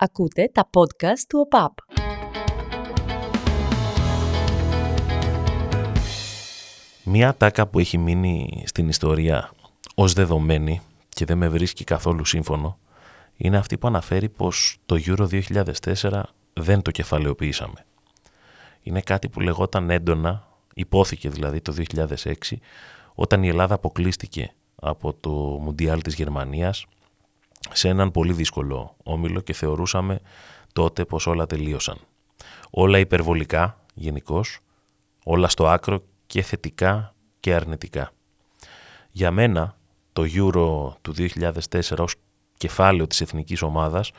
Ακούτε τα podcast του ΟΠΑΠ. Μία τάκα που έχει μείνει στην ιστορία ως δεδομένη και δεν με βρίσκει καθόλου σύμφωνο είναι αυτή που αναφέρει πως το Euro 2004 δεν το κεφαλαιοποιήσαμε. Είναι κάτι που λεγόταν έντονα, υπόθηκε δηλαδή το 2006, όταν η Ελλάδα αποκλείστηκε από το Μουντιάλ της Γερμανίας σε έναν πολύ δύσκολο όμιλο και θεωρούσαμε τότε πως όλα τελείωσαν. Όλα υπερβολικά γενικώς, όλα στο άκρο και θετικά και αρνητικά. Για μένα το Euro του 2004 ως κεφάλαιο της εθνικής ομάδας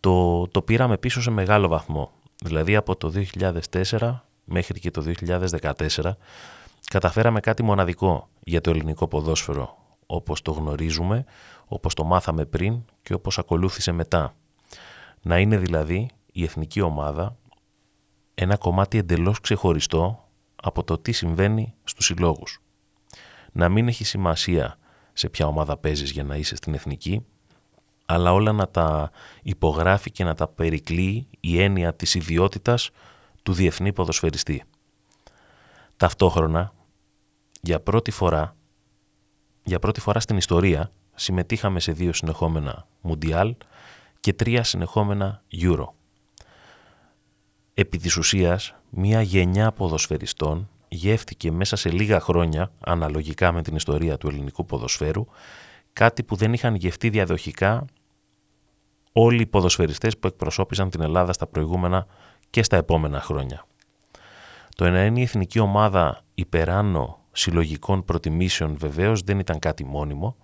το, το πήραμε πίσω σε μεγάλο βαθμό. Δηλαδή από το 2004 μέχρι και το 2014 καταφέραμε κάτι μοναδικό για το ελληνικό ποδόσφαιρο όπως το γνωρίζουμε, όπως το μάθαμε πριν και όπως ακολούθησε μετά. Να είναι δηλαδή η εθνική ομάδα ένα κομμάτι εντελώς ξεχωριστό από το τι συμβαίνει στους συλλόγους. Να μην έχει σημασία σε ποια ομάδα παίζεις για να είσαι στην εθνική, αλλά όλα να τα υπογράφει και να τα περικλεί η έννοια της ιδιότητας του διεθνή ποδοσφαιριστή. Ταυτόχρονα, για πρώτη φορά, για πρώτη φορά στην ιστορία συμμετείχαμε σε δύο συνεχόμενα Μουντιάλ και τρία συνεχόμενα Euro. Επί της ουσίας, μια γενιά ποδοσφαιριστών γεύτηκε μέσα σε λίγα χρόνια, αναλογικά με την ιστορία του ελληνικού ποδοσφαίρου, κάτι που δεν είχαν γευτεί διαδοχικά όλοι οι ποδοσφαιριστές που εκπροσώπησαν την Ελλάδα στα προηγούμενα και στα επόμενα χρόνια. Το να είναι η εθνική ομάδα υπεράνω συλλογικών προτιμήσεων βεβαίως δεν ήταν κάτι μόνιμο,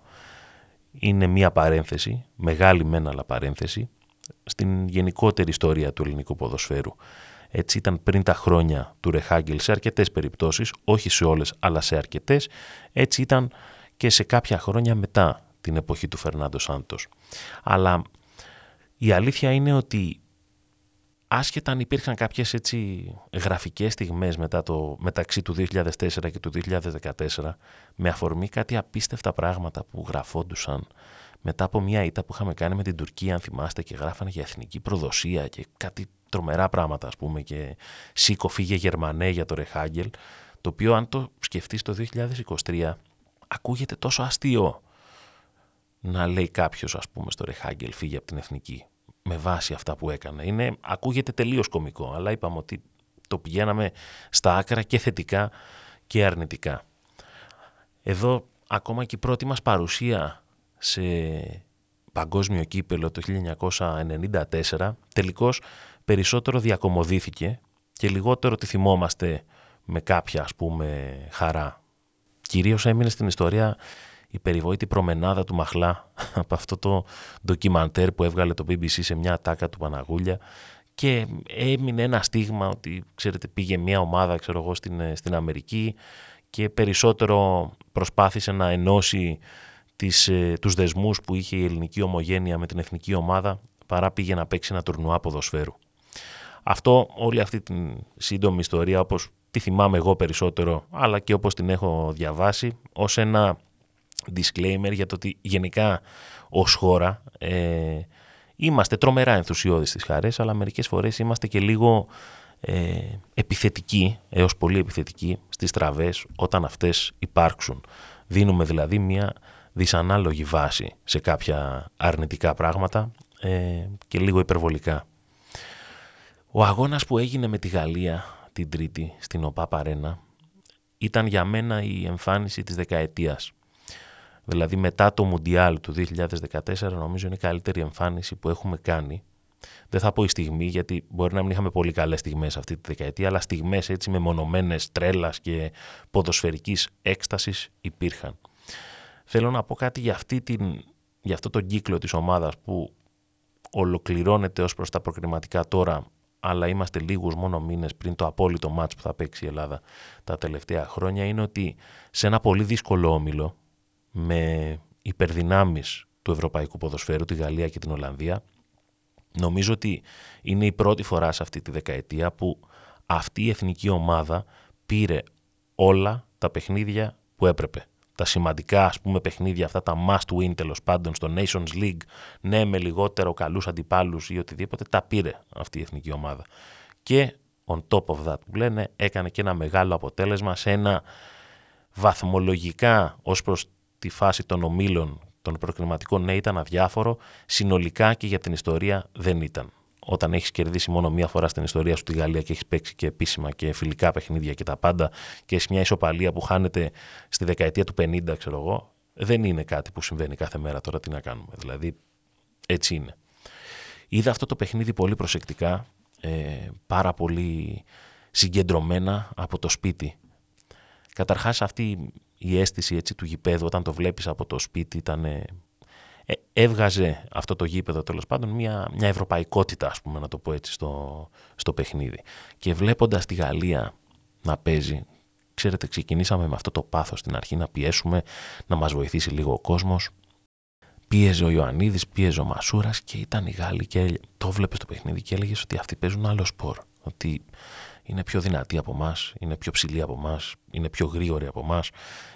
είναι μία παρένθεση, μεγάλη μεν αλλά παρένθεση, στην γενικότερη ιστορία του ελληνικού ποδοσφαίρου. Έτσι ήταν πριν τα χρόνια του Ρεχάγκελ σε αρκετές περιπτώσεις, όχι σε όλες αλλά σε αρκετές, έτσι ήταν και σε κάποια χρόνια μετά την εποχή του Φερνάντο Σάντος. Αλλά η αλήθεια είναι ότι άσχετα αν υπήρχαν κάποιες έτσι γραφικές στιγμές μετά το, μεταξύ του 2004 και του 2014 με αφορμή κάτι απίστευτα πράγματα που γραφόντουσαν μετά από μια ήττα που είχαμε κάνει με την Τουρκία αν θυμάστε και γράφανε για εθνική προδοσία και κάτι τρομερά πράγματα ας πούμε και σήκω φύγε Γερμανέ για το Ρεχάγκελ το οποίο αν το σκεφτείς το 2023 ακούγεται τόσο αστείο να λέει κάποιος ας πούμε στο Ρεχάγκελ φύγε από την εθνική με βάση αυτά που έκανε. Είναι, ακούγεται τελείως κομικό, αλλά είπαμε ότι το πηγαίναμε στα άκρα και θετικά και αρνητικά. Εδώ ακόμα και η πρώτη μας παρουσία σε παγκόσμιο κύπελο το 1994 τελικώς περισσότερο διακομωδήθηκε και λιγότερο τη θυμόμαστε με κάποια ας πούμε χαρά. Κυρίως έμεινε στην ιστορία η περιβόητη προμενάδα του Μαχλά από αυτό το ντοκιμαντέρ που έβγαλε το BBC σε μια τάκα του Παναγούλια και έμεινε ένα στίγμα ότι ξέρετε πήγε μια ομάδα ξέρω εγώ στην, στην Αμερική και περισσότερο προσπάθησε να ενώσει τις, ε, τους δεσμούς που είχε η ελληνική ομογένεια με την εθνική ομάδα παρά πήγε να παίξει ένα τουρνουά ποδοσφαίρου. Αυτό, όλη αυτή την σύντομη ιστορία όπως τη θυμάμαι εγώ περισσότερο αλλά και όπως την έχω διαβάσει ως ένα disclaimer για το ότι γενικά ως χώρα ε, είμαστε τρομερά ενθουσιώδεις στις χαρές αλλά μερικές φορές είμαστε και λίγο ε, επιθετικοί έως πολύ επιθετικοί στις τραβές όταν αυτές υπάρξουν. Δίνουμε δηλαδή μια δυσανάλογη βάση σε κάποια αρνητικά πράγματα ε, και λίγο υπερβολικά. Ο αγώνας που έγινε με τη Γαλλία την Τρίτη στην ΟΠΑ Παρένα ήταν για μένα η εμφάνιση της δεκαετίας. Δηλαδή μετά το Μουντιάλ του 2014 νομίζω είναι η καλύτερη εμφάνιση που έχουμε κάνει. Δεν θα πω η στιγμή γιατί μπορεί να μην είχαμε πολύ καλές στιγμές αυτή τη δεκαετία αλλά στιγμές έτσι με μονομένες τρέλας και ποδοσφαιρικής έκστασης υπήρχαν. Θέλω να πω κάτι για, αυτή την, για αυτό τον κύκλο της ομάδας που ολοκληρώνεται ως προς τα προκριματικά τώρα αλλά είμαστε λίγους μόνο μήνες πριν το απόλυτο μάτς που θα παίξει η Ελλάδα τα τελευταία χρόνια είναι ότι σε ένα πολύ δύσκολο όμιλο με υπερδυνάμεις του ευρωπαϊκού ποδοσφαίρου, τη Γαλλία και την Ολλανδία. Νομίζω ότι είναι η πρώτη φορά σε αυτή τη δεκαετία που αυτή η εθνική ομάδα πήρε όλα τα παιχνίδια που έπρεπε. τα σημαντικά ας πούμε παιχνίδια, αυτά τα must win τέλος πάντων στο Nations League, ναι με λιγότερο καλούς αντιπάλους ή οτιδήποτε, τα πήρε αυτή η εθνική ομάδα. Και on top of that που λένε έκανε και ένα μεγάλο αποτέλεσμα σε ένα βαθμολογικά ως προς τη φάση των ομίλων των προκριματικών ναι ήταν αδιάφορο, συνολικά και για την ιστορία δεν ήταν. Όταν έχεις κερδίσει μόνο μία φορά στην ιστορία σου τη Γαλλία και έχεις παίξει και επίσημα και φιλικά παιχνίδια και τα πάντα και έχεις μια ισοπαλία που χάνεται στη δεκαετία του 50, ξέρω εγώ, δεν είναι κάτι που συμβαίνει κάθε μέρα τώρα τι να κάνουμε. Δηλαδή, έτσι είναι. Είδα αυτό το παιχνίδι πολύ προσεκτικά, ε, πάρα πολύ συγκεντρωμένα από το σπίτι. Καταρχάς αυτή η αίσθηση έτσι, του γηπέδου όταν το βλέπεις από το σπίτι ήταν, ε, έβγαζε αυτό το γήπεδο τέλος πάντων μια, μια ευρωπαϊκότητα ας πούμε να το πω έτσι στο, στο παιχνίδι. Και βλέποντας τη Γαλλία να παίζει, ξέρετε ξεκινήσαμε με αυτό το πάθος στην αρχή να πιέσουμε, να μας βοηθήσει λίγο ο κόσμος. Πίεζε ο Ιωαννίδης, πίεζε ο Μασούρας και ήταν οι Γάλλοι και το βλέπεις το παιχνίδι και έλεγες ότι αυτοί παίζουν άλλο σπορ. Ότι είναι πιο δυνατοί από εμάς, είναι πιο ψηλοί από εμάς, είναι πιο γρήγοροι από εμάς,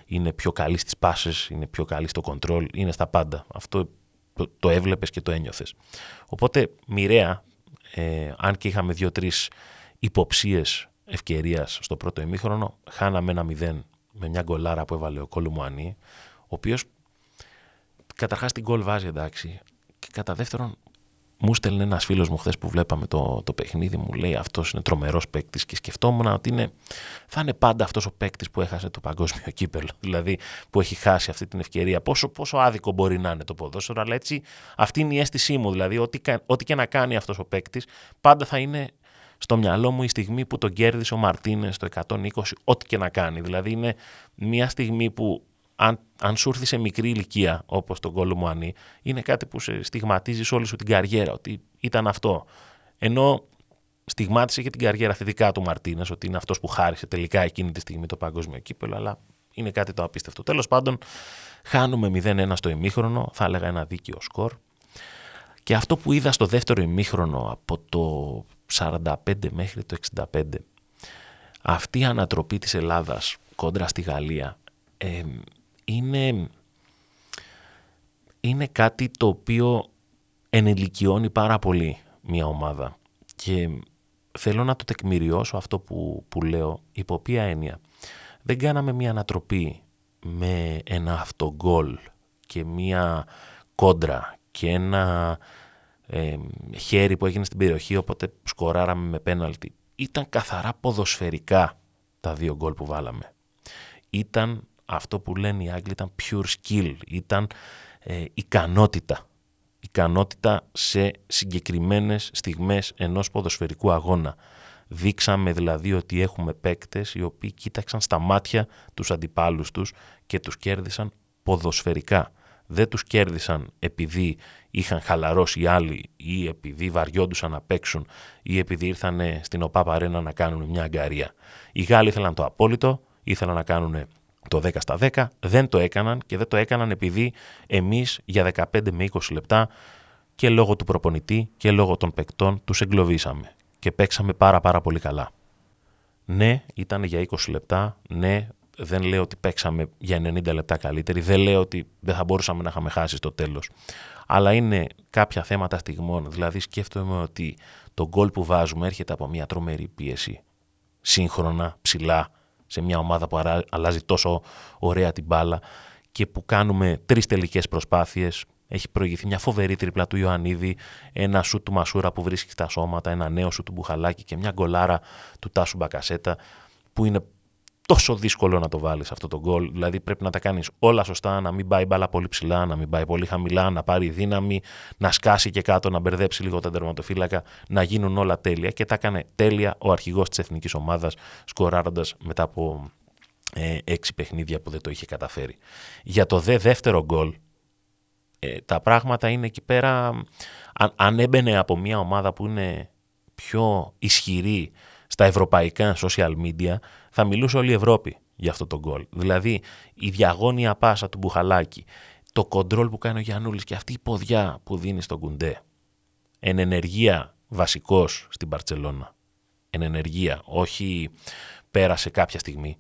είναι πιο καλοί στις πάσε, είναι πιο καλοί στο κοντρόλ, είναι στα πάντα. Αυτό το, το έβλεπες και το ένιωθες. Οπότε μοιραία, ε, αν και είχαμε δύο-τρεις υποψίες ευκαιρίας στο πρώτο ημίχρονο, χάναμε ένα μηδέν με μια γκολάρα που έβαλε ο Κόλου Μουανί, ο οποίος καταρχάς την γκολ βάζει εντάξει, και κατά δεύτερον μου στέλνει ένας φίλος μου χθες που βλέπαμε το, το παιχνίδι, μου λέει αυτός είναι τρομερός παίκτης και σκεφτόμουν ότι είναι, θα είναι πάντα αυτός ο παίκτης που έχασε το παγκόσμιο κύπελο. Δηλαδή που έχει χάσει αυτή την ευκαιρία. Πόσο, πόσο άδικο μπορεί να είναι το ποδόσφαιρο, αλλά έτσι αυτή είναι η αίσθησή μου. Δηλαδή, ό,τι, ό,τι και να κάνει αυτός ο παίκτης, πάντα θα είναι στο μυαλό μου η στιγμή που τον κέρδισε ο Μαρτίνες το 120, ό,τι και να κάνει. Δηλαδή, είναι μια στιγμή που αν, αν σου έρθει σε μικρή ηλικία, όπως τον κόλλο μου ανή, είναι κάτι που σε στιγματίζεις όλη σου την καριέρα, ότι ήταν αυτό. Ενώ στιγμάτισε και την καριέρα θετικά του Μαρτίνες, ότι είναι αυτός που χάρισε τελικά εκείνη τη στιγμή το παγκόσμιο κύπελο, αλλά είναι κάτι το απίστευτο. Τέλος πάντων, χάνουμε 0-1 στο ημίχρονο, θα έλεγα ένα δίκαιο σκορ. Και αυτό που είδα στο δεύτερο ημίχρονο από το 45 μέχρι το 65, αυτή η ανατροπή της Ελλάδας κόντρα στη Γαλλία ε, είναι, είναι κάτι το οποίο ενηλικιώνει πάρα πολύ μια ομάδα και θέλω να το τεκμηριώσω αυτό που, που λέω υπό ποια έννοια. Δεν κάναμε μια ανατροπή με ένα αυτογκόλ και μια κόντρα και ένα ε, χέρι που έγινε στην περιοχή οπότε σκοράραμε με πέναλτι. Ήταν καθαρά ποδοσφαιρικά τα δύο γκολ που βάλαμε. Ήταν αυτό που λένε οι Άγγλοι ήταν pure skill, ήταν ε, ικανότητα. Ικανότητα σε συγκεκριμένες στιγμές ενός ποδοσφαιρικού αγώνα. Δείξαμε δηλαδή ότι έχουμε παίκτες οι οποίοι κοίταξαν στα μάτια τους αντιπάλους τους και τους κέρδισαν ποδοσφαιρικά. Δεν τους κέρδισαν επειδή είχαν χαλαρώσει οι άλλοι ή επειδή βαριόντουσαν να παίξουν ή επειδή ήρθαν στην ΟΠΑ Παρένα να κάνουν μια αγκαρία. Οι Γάλλοι ήθελαν το απόλυτο, ήθελαν να κάνουν το 10 στα 10, δεν το έκαναν και δεν το έκαναν επειδή εμείς για 15 με 20 λεπτά και λόγω του προπονητή και λόγω των παικτών τους εγκλωβίσαμε και παίξαμε πάρα πάρα πολύ καλά. Ναι, ήταν για 20 λεπτά, ναι, δεν λέω ότι παίξαμε για 90 λεπτά καλύτεροι, δεν λέω ότι δεν θα μπορούσαμε να είχαμε χάσει στο τέλος. Αλλά είναι κάποια θέματα στιγμών, δηλαδή σκέφτομαι ότι το γκολ που βάζουμε έρχεται από μια τρομερή πίεση. Σύγχρονα, ψηλά, σε μια ομάδα που αλλάζει τόσο ωραία την μπάλα και που κάνουμε τρεις τελικές προσπάθειες. Έχει προηγηθεί μια φοβερή τρίπλα του Ιωαννίδη, ένα σου του Μασούρα που βρίσκει στα σώματα, ένα νέο σου του Μπουχαλάκη και μια γκολάρα του Τάσου Μπακασέτα που είναι τόσο δύσκολο να το βάλεις αυτό το γκολ. Δηλαδή πρέπει να τα κάνεις όλα σωστά, να μην πάει μπάλα πολύ ψηλά, να μην πάει πολύ χαμηλά, να πάρει δύναμη, να σκάσει και κάτω, να μπερδέψει λίγο τα τερματοφύλακα, να γίνουν όλα τέλεια. Και τα έκανε τέλεια ο αρχηγός της εθνικής ομάδας, σκοράροντα μετά από ε, έξι παιχνίδια που δεν το είχε καταφέρει. Για το δε δεύτερο γκολ, ε, τα πράγματα είναι εκεί πέρα. Αν, αν έμπαινε από μια ομάδα που είναι πιο ισχυρή στα ευρωπαϊκά social media, θα μιλούσε όλη η Ευρώπη για αυτό το γκολ. Δηλαδή η διαγώνια πάσα του Μπουχαλάκη, το κοντρόλ που κάνει ο Γιαννούλης και αυτή η ποδιά που δίνει στον Κουντέ. Εν ενεργεία βασικός στην Παρτσελώνα. Εν ενεργεία, όχι πέρασε κάποια στιγμή.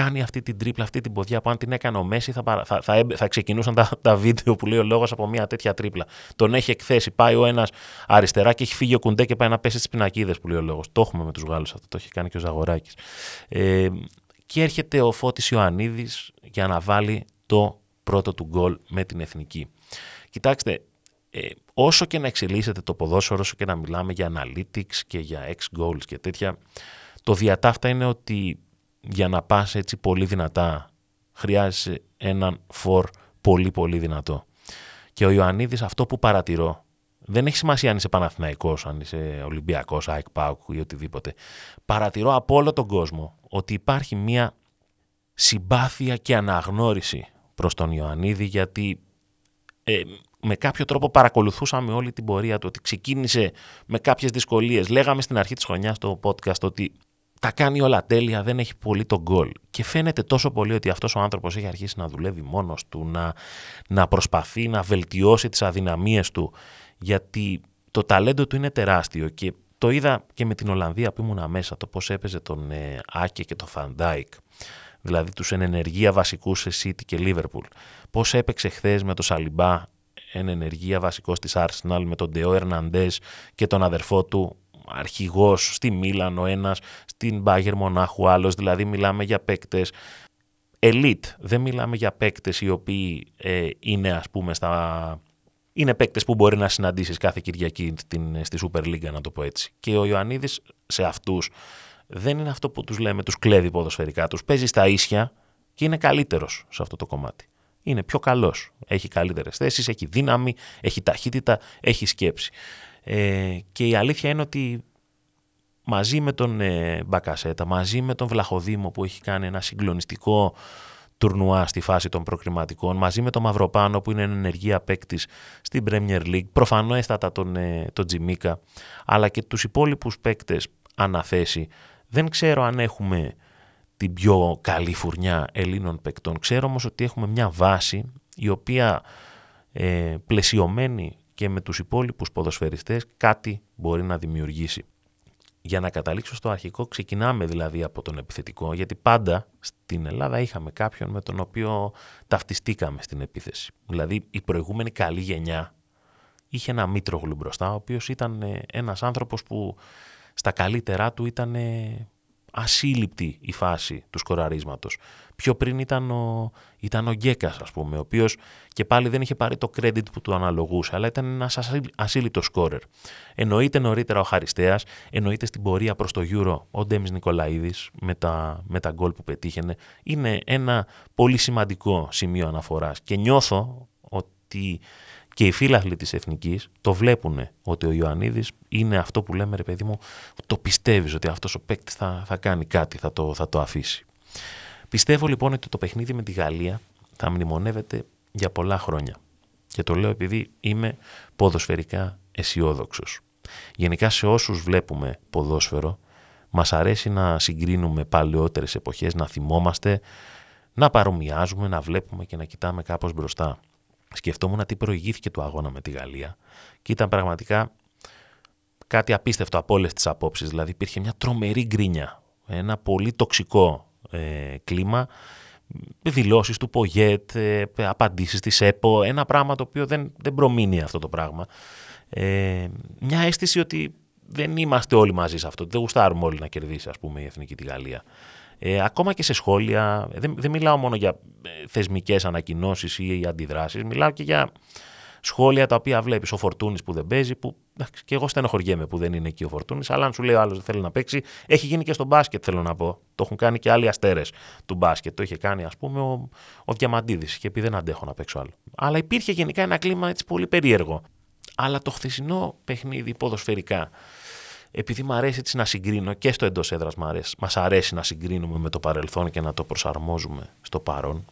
Κάνει αυτή την τρίπλα, αυτή την ποδιά που αν την έκανε ο Μέση θα, θα, θα, θα ξεκινούσαν τα, τα βίντεο που λέει ο λόγος από μια τέτοια τρίπλα. Τον έχει εκθέσει, πάει ο ένας αριστερά και έχει φύγει ο Κουντέ και πάει να πέσει στις πινακίδες που λέει ο λόγος. Το έχουμε με τους Γάλλους αυτό, το έχει κάνει και ο Ζαγοράκης. Ε, και έρχεται ο Φώτης Ιωαννίδης για να βάλει το πρώτο του γκολ με την Εθνική. Κοιτάξτε, ε, όσο και να εξελίσσεται το ποδόσφαιρο, όσο και να μιλάμε για analytics και για X goals και τέτοια, το διατάφτα είναι ότι για να πας έτσι πολύ δυνατά χρειάζεσαι έναν φορ πολύ πολύ δυνατό. Και ο Ιωαννίδης αυτό που παρατηρώ, δεν έχει σημασία αν είσαι Παναθηναϊκός, αν είσαι Ολυμπιακός, ΑΕΚ ΠΑΟΚ ή οτιδήποτε. Παρατηρώ από όλο τον κόσμο ότι υπάρχει μια συμπάθεια και αναγνώριση προς τον Ιωαννίδη γιατί ε, με κάποιο τρόπο παρακολουθούσαμε όλη την πορεία του ότι ξεκίνησε με κάποιες δυσκολίες. Λέγαμε στην αρχή της χρονιάς στο podcast ότι τα κάνει όλα τέλεια, δεν έχει πολύ τον γκολ. Και φαίνεται τόσο πολύ ότι αυτός ο άνθρωπος έχει αρχίσει να δουλεύει μόνος του, να, να προσπαθεί να βελτιώσει τις αδυναμίες του, γιατί το ταλέντο του είναι τεράστιο και το είδα και με την Ολλανδία που ήμουν μέσα, το πώς έπαιζε τον ε, Άκε και τον Φαν Ντάικ, δηλαδή τους εν ενεργεία βασικούς σε City και Liverpool. Πώς έπαιξε χθες με τον Σαλιμπά εν ενεργεία βασικός της Arsenal, με τον Τεό Ερναντές και τον αδερφό του αρχηγός στη Μίλαν ο ένας, στην Μπάγερν Μονάχου άλλος, δηλαδή μιλάμε για παίκτες elite, δεν μιλάμε για παίκτες οι οποίοι ε, είναι ας πούμε στα... Είναι παίκτες που μπορεί να συναντήσεις κάθε Κυριακή στην, στη Super League, να το πω έτσι. Και ο Ιωαννίδης σε αυτούς δεν είναι αυτό που τους λέμε, τους κλέβει ποδοσφαιρικά, τους παίζει στα ίσια και είναι καλύτερος σε αυτό το κομμάτι. Είναι πιο καλός, έχει καλύτερες θέσεις, έχει δύναμη, έχει ταχύτητα, έχει σκέψη. Ε, και η αλήθεια είναι ότι μαζί με τον ε, Μπακασέτα, μαζί με τον Βλαχοδήμο που έχει κάνει ένα συγκλονιστικό τουρνουά στη φάση των προκριματικών, μαζί με τον Μαυροπάνο που είναι ενεργεία παίκτης στην Premier League, προφανέστατα τον, ε, τον Τζιμίκα, αλλά και τους υπόλοιπους παίκτες αναθέσει. Δεν ξέρω αν έχουμε την πιο καλή φουρνιά Ελλήνων παικτών. Ξέρω όμως ότι έχουμε μια βάση η οποία ε, πλαισιωμένη και με τους υπόλοιπους ποδοσφαιριστές κάτι μπορεί να δημιουργήσει. Για να καταλήξω στο αρχικό, ξεκινάμε δηλαδή από τον επιθετικό, γιατί πάντα στην Ελλάδα είχαμε κάποιον με τον οποίο ταυτιστήκαμε στην επίθεση. Δηλαδή η προηγούμενη καλή γενιά είχε ένα Μήτρογλου μπροστά, ο οποίος ήταν ε, ένας άνθρωπος που στα καλύτερά του ήταν ασύλληπτη η φάση του σκοραρίσματος. Πιο πριν ήταν ο, ήταν ο Γκέκας, ας πούμε, ο οποίος και πάλι δεν είχε πάρει το credit που του αναλογούσε, αλλά ήταν ένας ασύλληπτος σκόρερ. Εννοείται νωρίτερα ο Χαριστέας, εννοείται στην πορεία προς το Euro ο Ντέμις Νικολαίδης με τα, με τα γκολ που πετύχαινε. Είναι ένα πολύ σημαντικό σημείο αναφοράς και νιώθω ότι και οι φίλαθλοι της Εθνικής το βλέπουν ότι ο Ιωαννίδης είναι αυτό που λέμε ρε παιδί μου, το πιστεύεις ότι αυτός ο παίκτης θα, θα κάνει κάτι, θα το, θα το αφήσει. Πιστεύω λοιπόν ότι το παιχνίδι με τη Γαλλία θα μνημονεύεται για πολλά χρόνια. Και το λέω επειδή είμαι ποδοσφαιρικά αισιόδοξος. Γενικά σε όσους βλέπουμε ποδόσφαιρο, μας αρέσει να συγκρίνουμε παλαιότερες εποχές, να θυμόμαστε, να παρομοιάζουμε, να βλέπουμε και να κοιτάμε κάπως μπροστά σκεφτόμουν τι προηγήθηκε του αγώνα με τη Γαλλία και ήταν πραγματικά κάτι απίστευτο από όλες τις απόψεις. Δηλαδή υπήρχε μια τρομερή γκρίνια, ένα πολύ τοξικό ε, κλίμα, δηλώσεις του Πογέτ, ε, απαντήσεις της ΕΠΟ, ένα πράγμα το οποίο δεν, δεν προμείνει αυτό το πράγμα. Ε, μια αίσθηση ότι δεν είμαστε όλοι μαζί σε αυτό, δεν γουστάρουμε όλοι να κερδίσει ας πούμε η Εθνική τη Γαλλία. Ε, ακόμα και σε σχόλια, δεν, δεν μιλάω μόνο για ε, θεσμικές ανακοινώσεις ή αντιδράσεις, μιλάω και για σχόλια τα οποία βλέπεις ο Φορτούνης που δεν παίζει, που και εγώ στενοχωριέμαι που δεν είναι εκεί ο Φορτούνης, αλλά αν σου λέει ο άλλος δεν θέλει να παίξει, έχει γίνει και στο μπάσκετ θέλω να πω. Το έχουν κάνει και άλλοι αστέρες του μπάσκετ. Το είχε κάνει ας πούμε ο, ο Διαμαντίδης και πει δεν αντέχω να παίξω άλλο. Αλλά υπήρχε γενικά ένα κλίμα έτσι πολύ περίεργο. Αλλά το χθεσινό παιχνίδι ποδοσφαιρικά επειδή μου αρέσει έτσι να συγκρίνω και στο εντός έδρας μου αρέσει, μας αρέσει να συγκρίνουμε με το παρελθόν και να το προσαρμόζουμε στο παρόν.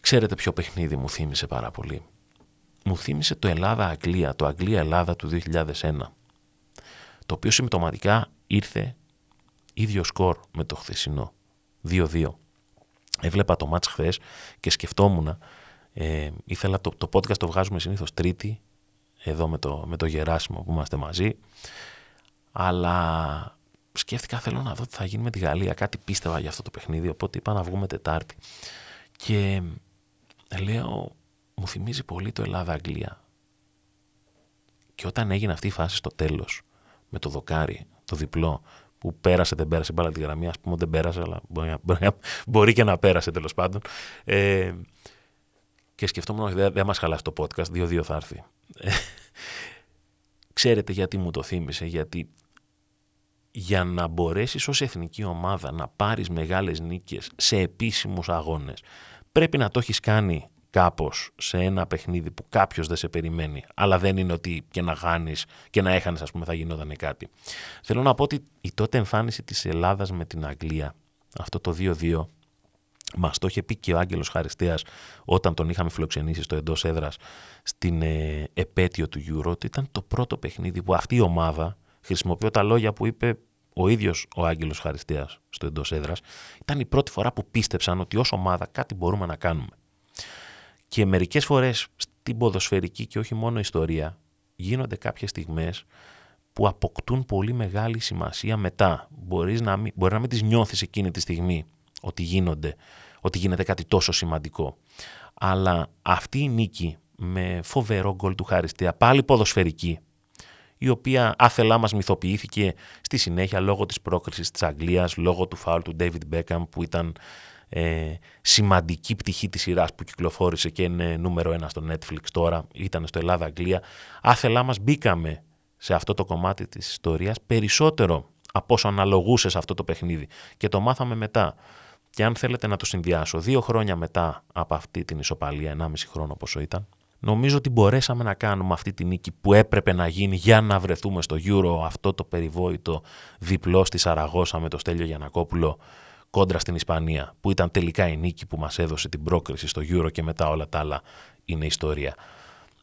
Ξέρετε ποιο παιχνίδι μου θύμισε πάρα πολύ. Μου θύμισε το Ελλάδα-Αγγλία, το Αγγλία-Ελλάδα του 2001. Το οποίο συμπτωματικά ήρθε ίδιο σκορ με το χθεσινό. 2-2. Έβλεπα το μάτς χθες και σκεφτόμουν, ε, ήθελα το, το podcast το βγάζουμε συνήθως τρίτη, εδώ με το, με το Γεράσιμο που είμαστε μαζί αλλά σκέφτηκα θέλω να δω τι θα γίνει με τη Γαλλία. Κάτι πίστευα για αυτό το παιχνίδι, οπότε είπα να βγούμε Τετάρτη. Και λέω, μου θυμίζει πολύ το Ελλάδα-Αγγλία. Και όταν έγινε αυτή η φάση στο τέλος, με το δοκάρι, το διπλό, που πέρασε, δεν πέρασε μπάλα τη γραμμή, ας πούμε δεν πέρασε, αλλά μπορεί, μπορεί, και να πέρασε τέλος πάντων. Ε, και σκεφτόμουν ότι δεν, δεν μας χαλάσει το podcast, δύο-δύο θα έρθει. Ξέρετε γιατί μου το θύμισε, γιατί για να μπορέσεις ως εθνική ομάδα να πάρεις μεγάλες νίκες σε επίσημους αγώνες, πρέπει να το έχεις κάνει κάπως σε ένα παιχνίδι που κάποιος δεν σε περιμένει, αλλά δεν είναι ότι και να χάνεις και να έχανες ας πούμε θα γινόταν κάτι. Θέλω να πω ότι η τότε εμφάνιση της Ελλάδας με την Αγγλία, αυτό το 2-2, Μας το είχε πει και ο Άγγελος Χαριστέας όταν τον είχαμε φιλοξενήσει στο εντός έδρας στην ε, επέτειο του Euro, ότι ήταν το πρώτο παιχνίδι που αυτή η ομάδα, χρησιμοποιώ τα λόγια που είπε ο ίδιος ο Άγγελος Χαριστέας στο εντός έδρας, ήταν η πρώτη φορά που πίστεψαν ότι ως ομάδα κάτι μπορούμε να κάνουμε. Και μερικές φορές στην ποδοσφαιρική και όχι μόνο ιστορία γίνονται κάποιες στιγμές που αποκτούν πολύ μεγάλη σημασία μετά. Μπορείς να μην, μπορεί να μην τις νιώθεις εκείνη τη στιγμή ότι γίνονται, ότι γίνεται κάτι τόσο σημαντικό. Αλλά αυτή η νίκη με φοβερό γκολ του Χαριστέα, πάλι ποδοσφαιρική, η οποία άθελά μας μυθοποιήθηκε στη συνέχεια λόγω της πρόκρισης της Αγγλίας, λόγω του φάουλ του David Beckham που ήταν ε, σημαντική πτυχή της σειράς που κυκλοφόρησε και είναι νούμερο ένα στο Netflix τώρα, ήταν στο Ελλάδα-Αγγλία. Άθελά μας μπήκαμε σε αυτό το κομμάτι της ιστορίας περισσότερο από όσο αναλογούσε σε αυτό το παιχνίδι και το μάθαμε μετά. Και αν θέλετε να το συνδυάσω, δύο χρόνια μετά από αυτή την ισοπαλία, 1,5 χρόνο πόσο ήταν, νομίζω ότι μπορέσαμε να κάνουμε αυτή τη νίκη που έπρεπε να γίνει για να βρεθούμε στο Euro, αυτό το περιβόητο διπλό στη Σαραγώσα με το Στέλιο Γιανακόπουλο κόντρα στην Ισπανία, που ήταν τελικά η νίκη που μας έδωσε την πρόκριση στο Euro και μετά όλα τα άλλα είναι ιστορία.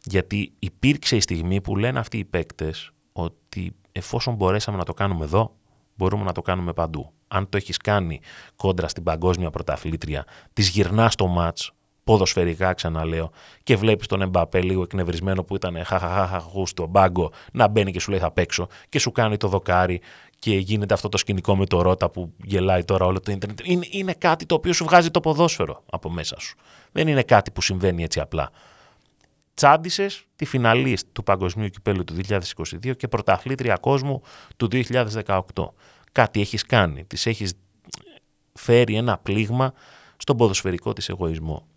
Γιατί υπήρξε η στιγμή που λένε αυτοί οι παίκτες ότι εφόσον μπορέσαμε να το κάνουμε εδώ, μπορούμε να το κάνουμε παντού. Αν το έχεις κάνει κόντρα στην παγκόσμια πρωταθλήτρια, της γυρνάς το μάτς, ποδοσφαιρικά ξαναλέω, και βλέπεις τον Εμπαπέ λίγο εκνευρισμένο που ήταν χαχαχαχαχου στο μπάγκο να μπαίνει και σου λέει θα παίξω και σου κάνει το δοκάρι και γίνεται αυτό το σκηνικό με το Ρότα που γελάει τώρα όλο το ίντερνετ. Είναι, είναι κάτι το οποίο σου βγάζει το ποδόσφαιρο από μέσα σου. Δεν είναι κάτι που συμβαίνει έτσι απλά. Τσάντισες τη φιναλίστ του Παγκοσμίου Κυπέλου του 2022 και πρωταθλήτρια κόσμου του 2018. Κάτι έχεις κάνει, τη έχεις φέρει ένα πλήγμα στον ποδοσφαιρικό της εγωισμό.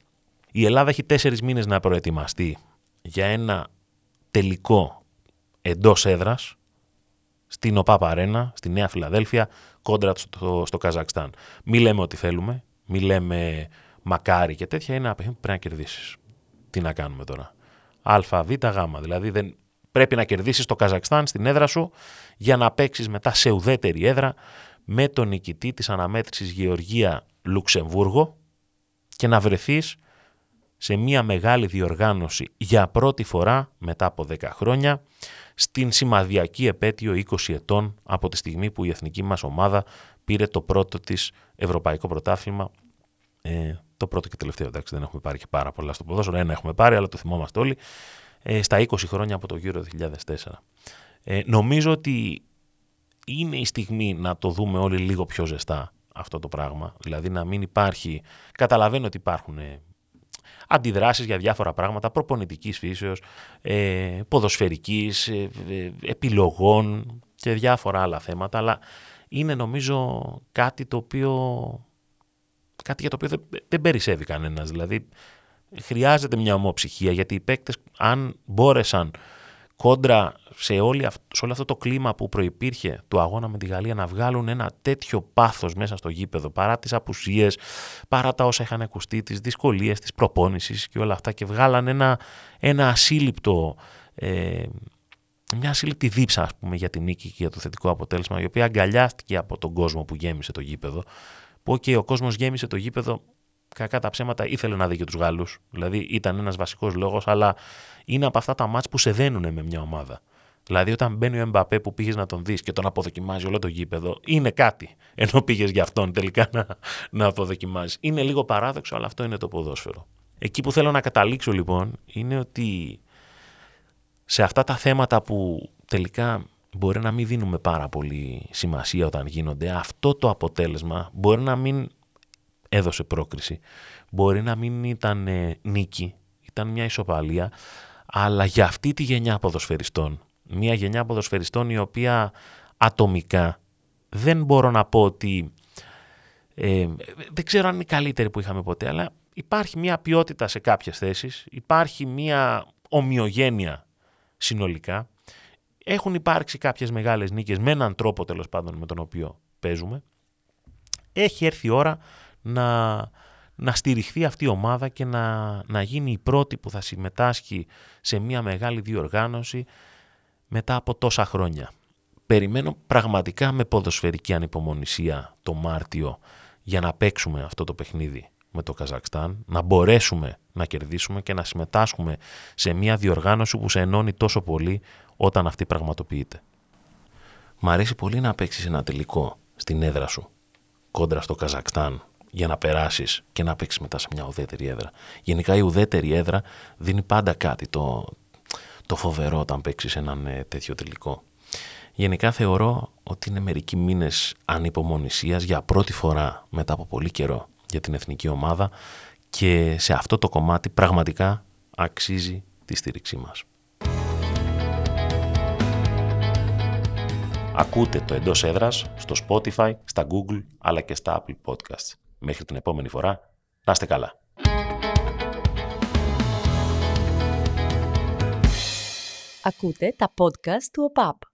Η Ελλάδα έχει τέσσερις μήνες να προετοιμαστεί για ένα τελικό εντός έδρας στην ΟΠΑ Παρένα, στη Νέα Φιλαδέλφια, κόντρα στο, στο Καζακστάν. Μη λέμε ό,τι θέλουμε, μη λέμε μακάρι και τέτοια, είναι ένα παιχνίδι που πρέπει να κερδίσεις. Τι να κάνουμε τώρα; Α, Β, Γ. Δηλαδή δεν πρέπει να κερδίσεις το Καζακστάν στην έδρα σου για να παίξεις μετά σε ουδέτερη έδρα με τον νικητή της αναμέτρησης Γεωργία Λουξεμβούργο και να βρεθείς σε μια μεγάλη διοργάνωση για πρώτη φορά μετά από 10 χρόνια στην σημαδιακή επέτειο 20 ετών από τη στιγμή που η εθνική μας ομάδα πήρε το πρώτο της ευρωπαϊκό πρωτάθλημα. Ε, το πρώτο και τελευταίο, εντάξει δεν έχουμε πάρει και πάρα πολλά στο ποδόσφαιρο, ένα έχουμε πάρει αλλά το θυμόμαστε όλοι. Ε, στα 20 χρόνια από το γύρο 2004. Ε, νομίζω ότι είναι η στιγμή να το δούμε όλοι λίγο πιο ζεστά αυτό το πράγμα, δηλαδή να μην υπάρχει, καταλαβαίνω ότι υπάρχουν αντιδράσεις για διάφορα πράγματα προπονητικής φύσεως, ε, ποδοσφαιρικής, ε, ε, επιλογών και διάφορα άλλα θέματα, αλλά είναι νομίζω κάτι το οποίο κάτι για το οποίο δεν, δεν περισσεύει κανένας. Δηλαδή χρειάζεται μια ομοψυχία γιατί οι παίκτες αν μπόρεσαν κόντρα σε, όλη, σε όλο αυτό το κλίμα που προϋπήρχε του αγώνα με τη Γαλλία να βγάλουν ένα τέτοιο πάθος μέσα στο γήπεδο παρά τις απουσίες, παρά τα όσα είχαν ακουστεί, τις δυσκολίες της προπόνησης και όλα αυτά και βγάλαν ένα, ένα ασύλληπτο, ε, μια ασύλληπτη δίψα ας πούμε για την νίκη και για το θετικό αποτέλεσμα η οποία αγκαλιάστηκε από τον κόσμο που γέμισε το γήπεδο. Που και ο κόσμος γέμισε το γήπεδο κακά τα ψέματα ήθελε να δει και τους Γάλλους. Δηλαδή ήταν ένας βασικός λόγος αλλά είναι από αυτά τα μάτς που σε δένουν με μια ομάδα. Δηλαδή, όταν μπαίνει ο Εμπαπέ που πήγες να τον δεις και τον αποδοκιμάζει όλο το γήπεδο, είναι κάτι. Ενώ πήγες για αυτόν τελικά να, να αποδοκιμάζει. Είναι λίγο παράδοξο, αλλά αυτό είναι το ποδόσφαιρο. Εκεί που θέλω να καταλήξω λοιπόν είναι ότι σε αυτά τα θέματα που τελικά μπορεί να μην δίνουμε πάρα πολύ σημασία όταν γίνονται. Αυτό το αποτέλεσμα μπορεί να μην έδωσε πρόκριση. Μπορεί να μην ήταν ε, νίκη, ήταν μια ισοπαλία, αλλά για αυτή τη γενιά ποδοσφαιριστών, μια γενιά ποδοσφαιριστών η οποία ατομικά δεν μπορώ να πω ότι ε, δεν ξέρω αν είναι η καλύτερη που είχαμε ποτέ, αλλά υπάρχει μια ποιότητα σε κάποιες θέσεις, υπάρχει μια ομοιογένεια συνολικά, έχουν υπάρξει κάποιες μεγάλες νίκες με έναν τρόπο τέλος πάντων με τον οποίο παίζουμε. Έχει έρθει η ώρα να, να στηριχθεί αυτή η ομάδα και να, να γίνει η πρώτη που θα συμμετάσχει σε μια μεγάλη διοργάνωση μετά από τόσα χρόνια. Περιμένω πραγματικά με ποδοσφαιρική ανυπομονησία το Μάρτιο για να παίξουμε αυτό το παιχνίδι με το Καζακστάν, να μπορέσουμε να κερδίσουμε και να συμμετάσχουμε σε μια διοργάνωση που σε ενώνει τόσο πολύ όταν αυτή πραγματοποιείται. Μ' αρέσει πολύ να παίξεις ένα τελικό στην έδρα σου, κόντρα στο Καζακστάν, για να περάσεις και να παίξεις μετά σε μια ουδέτερη έδρα. Γενικά η ουδέτερη έδρα δίνει πάντα κάτι το, το φοβερό όταν παίξεις έναν ε, τέτοιο τελικό. Γενικά θεωρώ ότι είναι μερικοί μήνες ανυπομονησίας για πρώτη φορά μετά από πολύ καιρό για την εθνική ομάδα και σε αυτό το κομμάτι πραγματικά αξίζει τη στήριξή μας. Ακούτε το εντός έδρας στο Spotify, στα Google αλλά και στα Apple Podcasts. Μέχρι την επόμενη φορά, να είστε καλά. Ακούτε τα podcast του ΟΠΑΠ.